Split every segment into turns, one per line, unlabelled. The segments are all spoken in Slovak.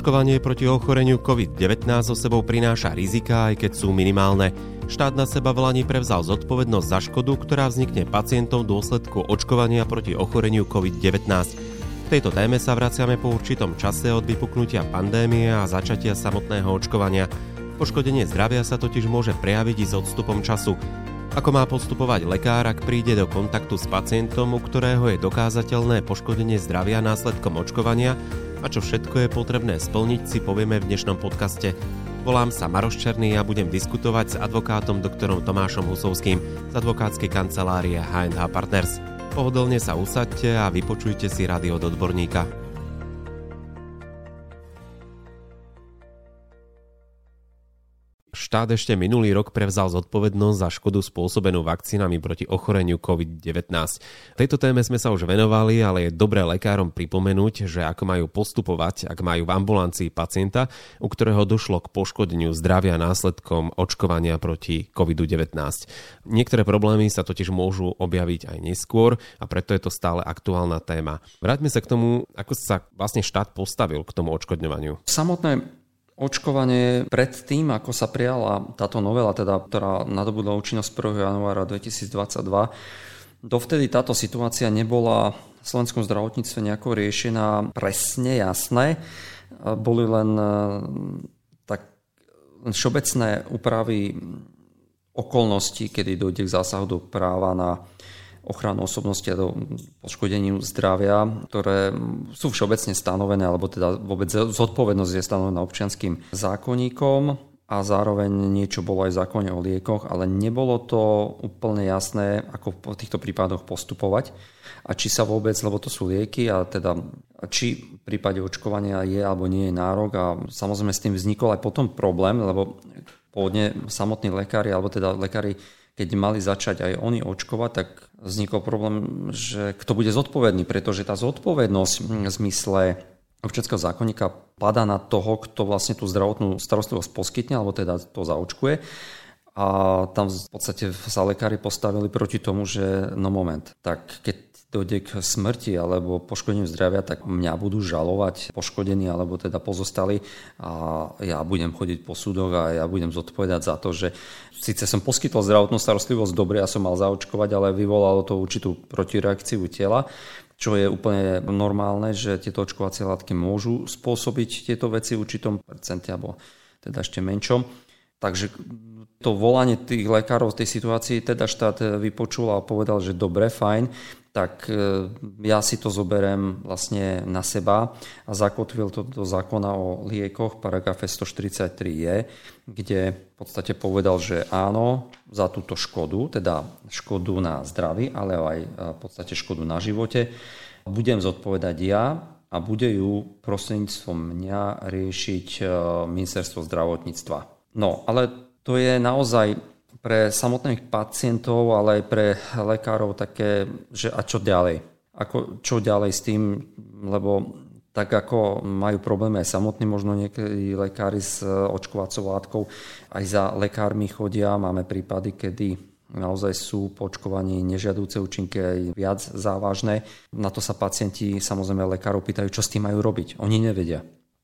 Očkovanie proti ochoreniu COVID-19 so sebou prináša rizika, aj keď sú minimálne. Štát na seba v Lani prevzal zodpovednosť za škodu, ktorá vznikne pacientom v dôsledku očkovania proti ochoreniu COVID-19. V tejto téme sa vraciame po určitom čase od vypuknutia pandémie a začatia samotného očkovania. Poškodenie zdravia sa totiž môže prejaviť i s odstupom času. Ako má postupovať lekár, ak príde do kontaktu s pacientom, u ktorého je dokázateľné poškodenie zdravia následkom očkovania a čo všetko je potrebné splniť si povieme v dnešnom podcaste. Volám sa Maroš Černý a budem diskutovať s advokátom doktorom Tomášom Husovským z advokátskej kancelárie H&H Partners. Pohodlne sa usaďte a vypočujte si rady od odborníka. Štát ešte minulý rok prevzal zodpovednosť za škodu spôsobenú vakcínami proti ochoreniu COVID-19. Tejto téme sme sa už venovali, ale je dobré lekárom pripomenúť, že ako majú postupovať, ak majú v ambulancii pacienta, u ktorého došlo k poškodeniu zdravia následkom očkovania proti COVID-19. Niektoré problémy sa totiž môžu objaviť aj neskôr a preto je to stále aktuálna téma. Vráťme sa k tomu, ako sa vlastne štát postavil k tomu odškodňovaniu.
Samotné Očkovanie pred tým, ako sa prijala táto novela, teda, ktorá nadobudla účinnosť 1. januára 2022, dovtedy táto situácia nebola v slovenskom zdravotníctve nejako riešená presne, jasné. Boli len tak len všeobecné úpravy okolností, kedy dojde k zásahu do práva na ochranu osobnosti a do poškodeniu zdravia, ktoré sú všeobecne stanovené, alebo teda vôbec zodpovednosť je stanovená občianským zákonníkom a zároveň niečo bolo aj v zákone o liekoch, ale nebolo to úplne jasné, ako v týchto prípadoch postupovať a či sa vôbec, lebo to sú lieky a teda či v prípade očkovania je alebo nie je nárok a samozrejme s tým vznikol aj potom problém, lebo pôvodne samotní lekári, alebo teda lekári keď mali začať aj oni očkovať, tak vznikol problém, že kto bude zodpovedný, pretože tá zodpovednosť v zmysle občianského zákonníka padá na toho, kto vlastne tú zdravotnú starostlivosť poskytne, alebo teda to zaočkuje. A tam v podstate sa lekári postavili proti tomu, že no moment, tak keď dojde k smrti alebo poškodeniu zdravia, tak mňa budú žalovať poškodení alebo teda pozostali a ja budem chodiť po súdoch a ja budem zodpovedať za to, že síce som poskytol zdravotnú starostlivosť, dobre, ja som mal zaočkovať, ale vyvolalo to určitú protireakciu tela, čo je úplne normálne, že tieto očkovacie látky môžu spôsobiť tieto veci v určitom percente alebo teda ešte menšom. Takže to volanie tých lekárov v tej situácii teda štát vypočul a povedal, že dobre, fajn, tak e, ja si to zoberiem vlastne na seba a zakotvil to do zákona o liekoch, paragrafe 143 je, kde v podstate povedal, že áno, za túto škodu, teda škodu na zdraví, ale aj e, v podstate škodu na živote, budem zodpovedať ja a bude ju prostredníctvom mňa riešiť e, ministerstvo zdravotníctva. No, ale to je naozaj pre samotných pacientov, ale aj pre lekárov také, že a čo ďalej? Ako, čo ďalej s tým, lebo tak ako majú problémy aj samotní možno niekedy lekári s očkovacou látkou, aj za lekármi chodia. Máme prípady, kedy naozaj sú po očkovaní nežiadúce účinky aj viac závažné. Na to sa pacienti samozrejme lekárov pýtajú, čo s tým majú robiť. Oni nevedia.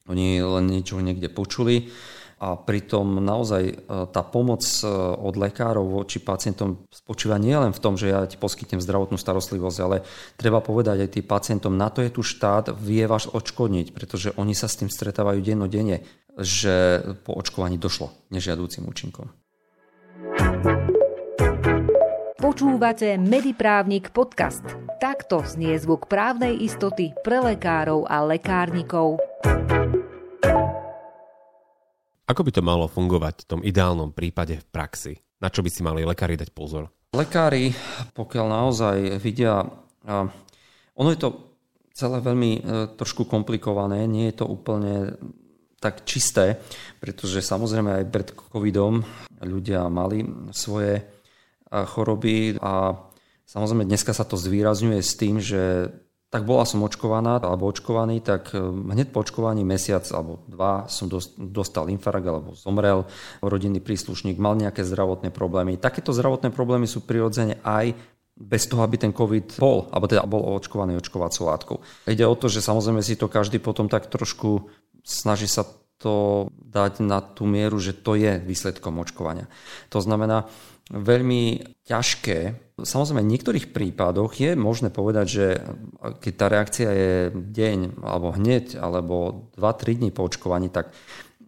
Oni len niečo niekde počuli a pritom naozaj e, tá pomoc e, od lekárov voči pacientom spočíva nielen v tom, že ja ti poskytnem zdravotnú starostlivosť, ale treba povedať aj tým pacientom, na to je tu štát, vie vás odškodniť, pretože oni sa s tým stretávajú dennodenne, že po očkovaní došlo nežiadúcim účinkom.
Počúvate Mediprávnik podcast. Takto znie zvuk právnej istoty pre lekárov a lekárnikov.
Ako by to malo fungovať v tom ideálnom prípade v praxi? Na čo by si mali lekári dať pozor?
Lekári, pokiaľ naozaj vidia... Ono je to celé veľmi e, trošku komplikované, nie je to úplne tak čisté, pretože samozrejme aj pred covidom ľudia mali svoje choroby a samozrejme dneska sa to zvýrazňuje s tým, že tak bola som očkovaná alebo očkovaný, tak e, hneď po očkovaní mesiac alebo dva som dostal infarkt alebo zomrel, rodinný príslušník mal nejaké zdravotné problémy. Takéto zdravotné problémy sú prirodzene aj bez toho, aby ten COVID bol, alebo teda bol očkovaný očkovacou látkou. Ide o to, že samozrejme si to každý potom tak trošku snaží sa to dať na tú mieru, že to je výsledkom očkovania. To znamená, veľmi ťažké. Samozrejme, v niektorých prípadoch je možné povedať, že keď tá reakcia je deň, alebo hneď, alebo 2-3 dní po očkovaní, tak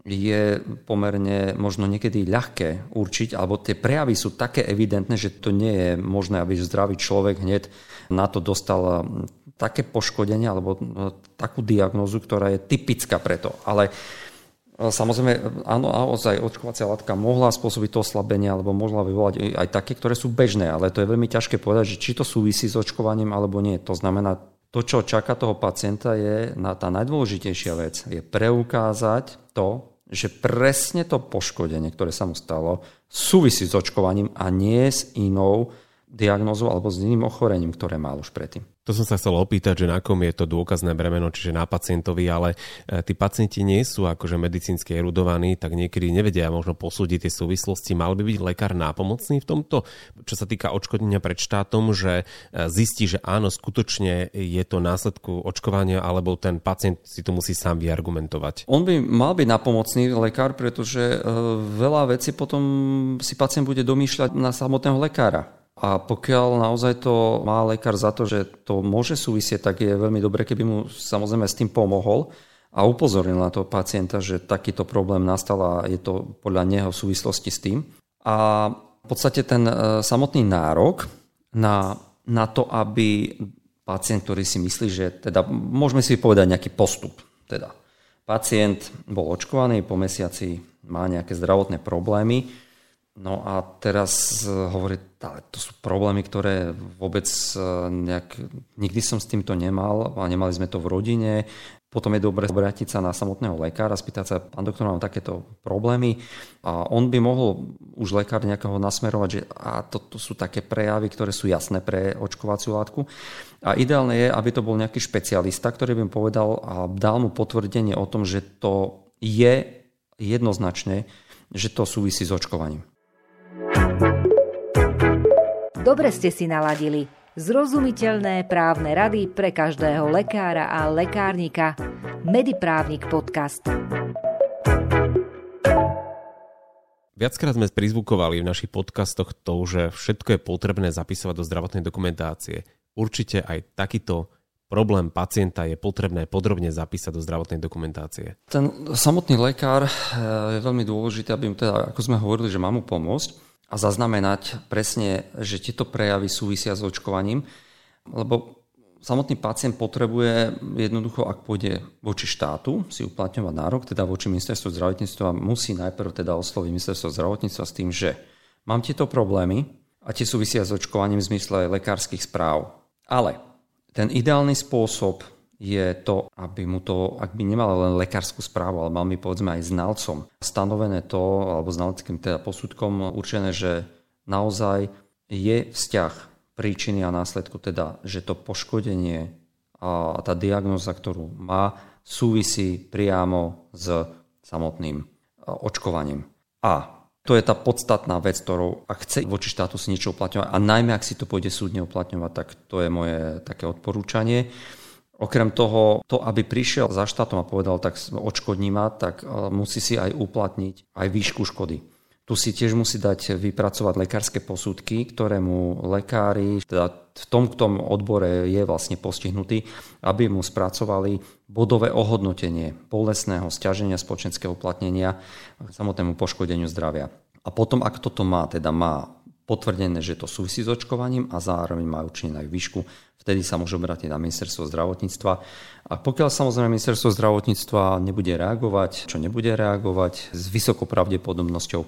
je pomerne možno niekedy ľahké určiť, alebo tie prejavy sú také evidentné, že to nie je možné, aby zdravý človek hneď na to dostal také poškodenie alebo takú diagnózu, ktorá je typická preto. Ale Samozrejme, áno, naozaj očkovacia látka mohla spôsobiť to oslabenie alebo mohla vyvolať aj také, ktoré sú bežné, ale to je veľmi ťažké povedať, že či to súvisí s očkovaním alebo nie. To znamená, to, čo čaká toho pacienta, je na tá najdôležitejšia vec, je preukázať to, že presne to poškodenie, ktoré sa mu stalo, súvisí s očkovaním a nie s inou diagnózou alebo s iným ochorením, ktoré mal už predtým.
To som sa chcel opýtať, že na kom je to dôkazné bremeno, čiže na pacientovi, ale e, tí pacienti nie sú akože medicínsky erudovaní, tak niekedy nevedia možno posúdiť tie súvislosti. Mal by byť lekár nápomocný v tomto, čo sa týka odškodnenia pred štátom, že e, zistí, že áno, skutočne je to následku očkovania, alebo ten pacient si to musí sám vyargumentovať.
On by mal byť nápomocný lekár, pretože e, veľa vecí potom si pacient bude domýšľať na samotného lekára. A pokiaľ naozaj to má lekár za to, že to môže súvisieť, tak je veľmi dobre, keby mu samozrejme s tým pomohol a upozornil na toho pacienta, že takýto problém nastal a je to podľa neho v súvislosti s tým. A v podstate ten e, samotný nárok na, na to, aby pacient, ktorý si myslí, že teda môžeme si povedať nejaký postup. Teda pacient bol očkovaný, po mesiaci má nejaké zdravotné problémy, No a teraz e, hovorí, to sú problémy, ktoré vôbec e, nejak, nikdy som s týmto nemal a nemali sme to v rodine. Potom je dobre obrátiť sa na samotného lekára, spýtať sa, pán doktor, mám takéto problémy. A on by mohol už lekár nejakého nasmerovať, že a to sú také prejavy, ktoré sú jasné pre očkovaciu látku. A ideálne je, aby to bol nejaký špecialista, ktorý by mu povedal a dal mu potvrdenie o tom, že to je jednoznačne, že to súvisí s očkovaním.
Dobre ste si naladili. Zrozumiteľné právne rady pre každého lekára a lekárnika. Mediprávnik podcast.
Viackrát sme prizvukovali v našich podcastoch to, že všetko je potrebné zapisovať do zdravotnej dokumentácie. Určite aj takýto problém pacienta je potrebné podrobne zapísať do zdravotnej dokumentácie.
Ten samotný lekár eh, je veľmi dôležité, aby mu teda, ako sme hovorili, že má mu pomôcť a zaznamenať presne, že tieto prejavy súvisia s očkovaním, lebo samotný pacient potrebuje jednoducho, ak pôjde voči štátu si uplatňovať nárok, teda voči ministerstvu zdravotníctva, musí najprv teda osloviť ministerstvo zdravotníctva s tým, že mám tieto problémy a tie súvisia s očkovaním v zmysle lekárskych správ. Ale ten ideálny spôsob je to, aby mu to, ak by nemal len lekárskú správu, ale mal by povedzme aj znalcom stanovené to, alebo znaleckým teda posudkom určené, že naozaj je vzťah príčiny a následku, teda, že to poškodenie a tá diagnoza, ktorú má, súvisí priamo s samotným očkovaním. A to je tá podstatná vec, ktorou ak chce voči štátu si niečo uplatňovať a najmä ak si to pôjde súdne uplatňovať, tak to je moje také odporúčanie. Okrem toho, to, aby prišiel za štátom a povedal, tak odškodní ma, tak e, musí si aj uplatniť aj výšku škody. Tu si tiež musí dať vypracovať lekárske posudky, ktoré mu lekári, teda v tom, k tom odbore je vlastne postihnutý, aby mu spracovali bodové ohodnotenie bolestného stiaženia spoločenského uplatnenia samotnému poškodeniu zdravia. A potom, ak toto má, teda má potvrdené, že to súvisí s očkovaním a zároveň určené aj výšku, vtedy sa môže obrátiť na ministerstvo zdravotníctva. A pokiaľ samozrejme ministerstvo zdravotníctva nebude reagovať, čo nebude reagovať s vysokou pravdepodobnosťou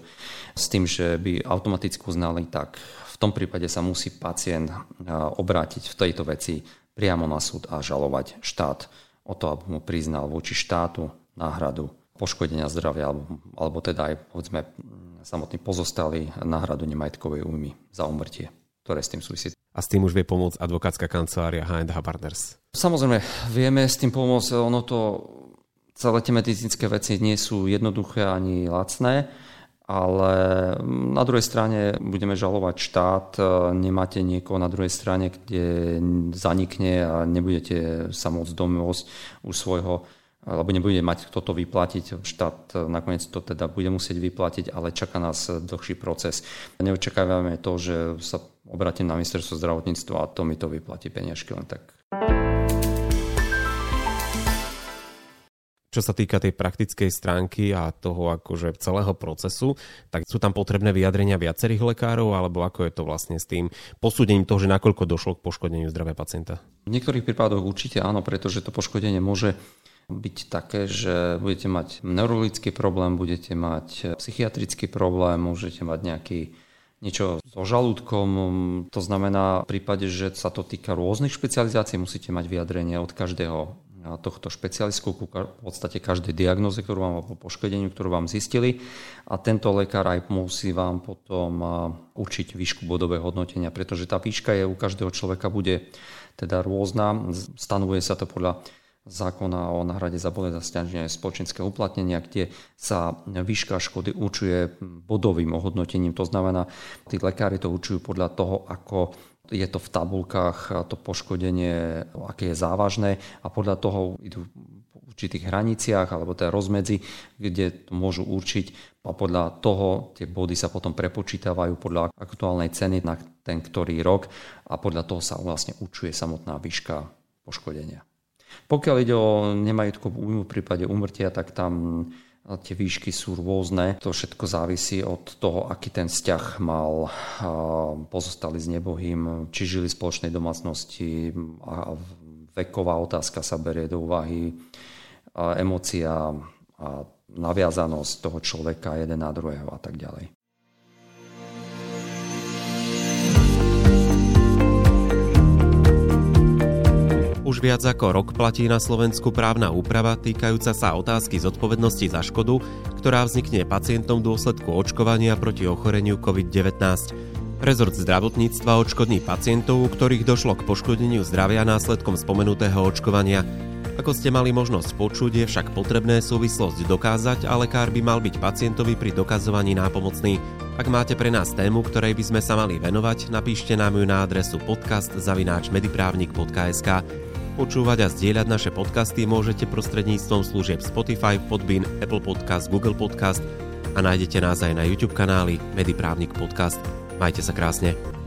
s tým, že by automaticky uznali, tak v tom prípade sa musí pacient obrátiť v tejto veci priamo na súd a žalovať štát o to, aby mu priznal voči štátu náhradu poškodenia zdravia alebo, alebo teda aj povedzme samotný pozostali náhradu nemajetkovej újmy za umrtie, ktoré s tým súvisí.
A s tým už vie pomôcť advokátska kancelária H&H Partners.
Samozrejme, vieme s tým pomôcť. Ono to, celé tie medicínske veci nie sú jednoduché ani lacné, ale na druhej strane budeme žalovať štát, nemáte niekoho na druhej strane, kde zanikne a nebudete sa môcť domôcť už svojho alebo nebude mať kto to vyplatiť. Štát nakoniec to teda bude musieť vyplatiť, ale čaká nás dlhší proces. Neočakávame to, že sa obratím na ministerstvo zdravotníctva a to mi to vyplatí peniažky len tak.
Čo sa týka tej praktickej stránky a toho akože celého procesu, tak sú tam potrebné vyjadrenia viacerých lekárov, alebo ako je to vlastne s tým posúdením toho, že nakoľko došlo k poškodeniu zdravia pacienta?
V niektorých prípadoch určite áno, pretože to poškodenie môže byť také, že budete mať neurologický problém, budete mať psychiatrický problém, môžete mať nejaký niečo so žalúdkom. To znamená, v prípade, že sa to týka rôznych špecializácií, musíte mať vyjadrenie od každého tohto špecialistu ku v podstate každej diagnoze, ktorú vám po poškodeniu, ktorú vám zistili a tento lekár aj musí vám potom učiť výšku bodového hodnotenia, pretože tá výška je u každého človeka bude teda rôzna. Stanovuje sa to podľa zákona o náhrade za bolesť a stiaženie spoločenského uplatnenia, kde sa výška škody určuje bodovým ohodnotením. To znamená, tí lekári to určujú podľa toho, ako je to v tabulkách to poškodenie, aké je závažné a podľa toho idú v určitých hraniciach alebo teda rozmedzi, kde to môžu určiť a podľa toho tie body sa potom prepočítavajú podľa aktuálnej ceny na ten ktorý rok a podľa toho sa vlastne určuje samotná výška poškodenia. Pokiaľ ide o nemajetkovú újmu v prípade umrtia, tak tam tie výšky sú rôzne. To všetko závisí od toho, aký ten vzťah mal pozostali s nebohým, či žili v spoločnej domácnosti a veková otázka sa berie do úvahy, emócia a naviazanosť toho človeka jeden na druhého a tak ďalej.
Viac ako rok platí na Slovensku právna úprava týkajúca sa otázky zodpovednosti za škodu, ktorá vznikne pacientom v dôsledku očkovania proti ochoreniu COVID-19. Rezort zdravotníctva odškodní pacientov, ktorých došlo k poškodeniu zdravia následkom spomenutého očkovania. Ako ste mali možnosť počuť, je však potrebné súvislosť dokázať a lekár by mal byť pacientovi pri dokazovaní nápomocný. Ak máte pre nás tému, ktorej by sme sa mali venovať, napíšte nám ju na adresu podcast.mediprávnik.sk. Počúvať a zdieľať naše podcasty môžete prostredníctvom služieb Spotify, Podbean, Apple Podcast, Google Podcast a nájdete nás aj na YouTube kanáli Mediprávnik Podcast. Majte sa krásne.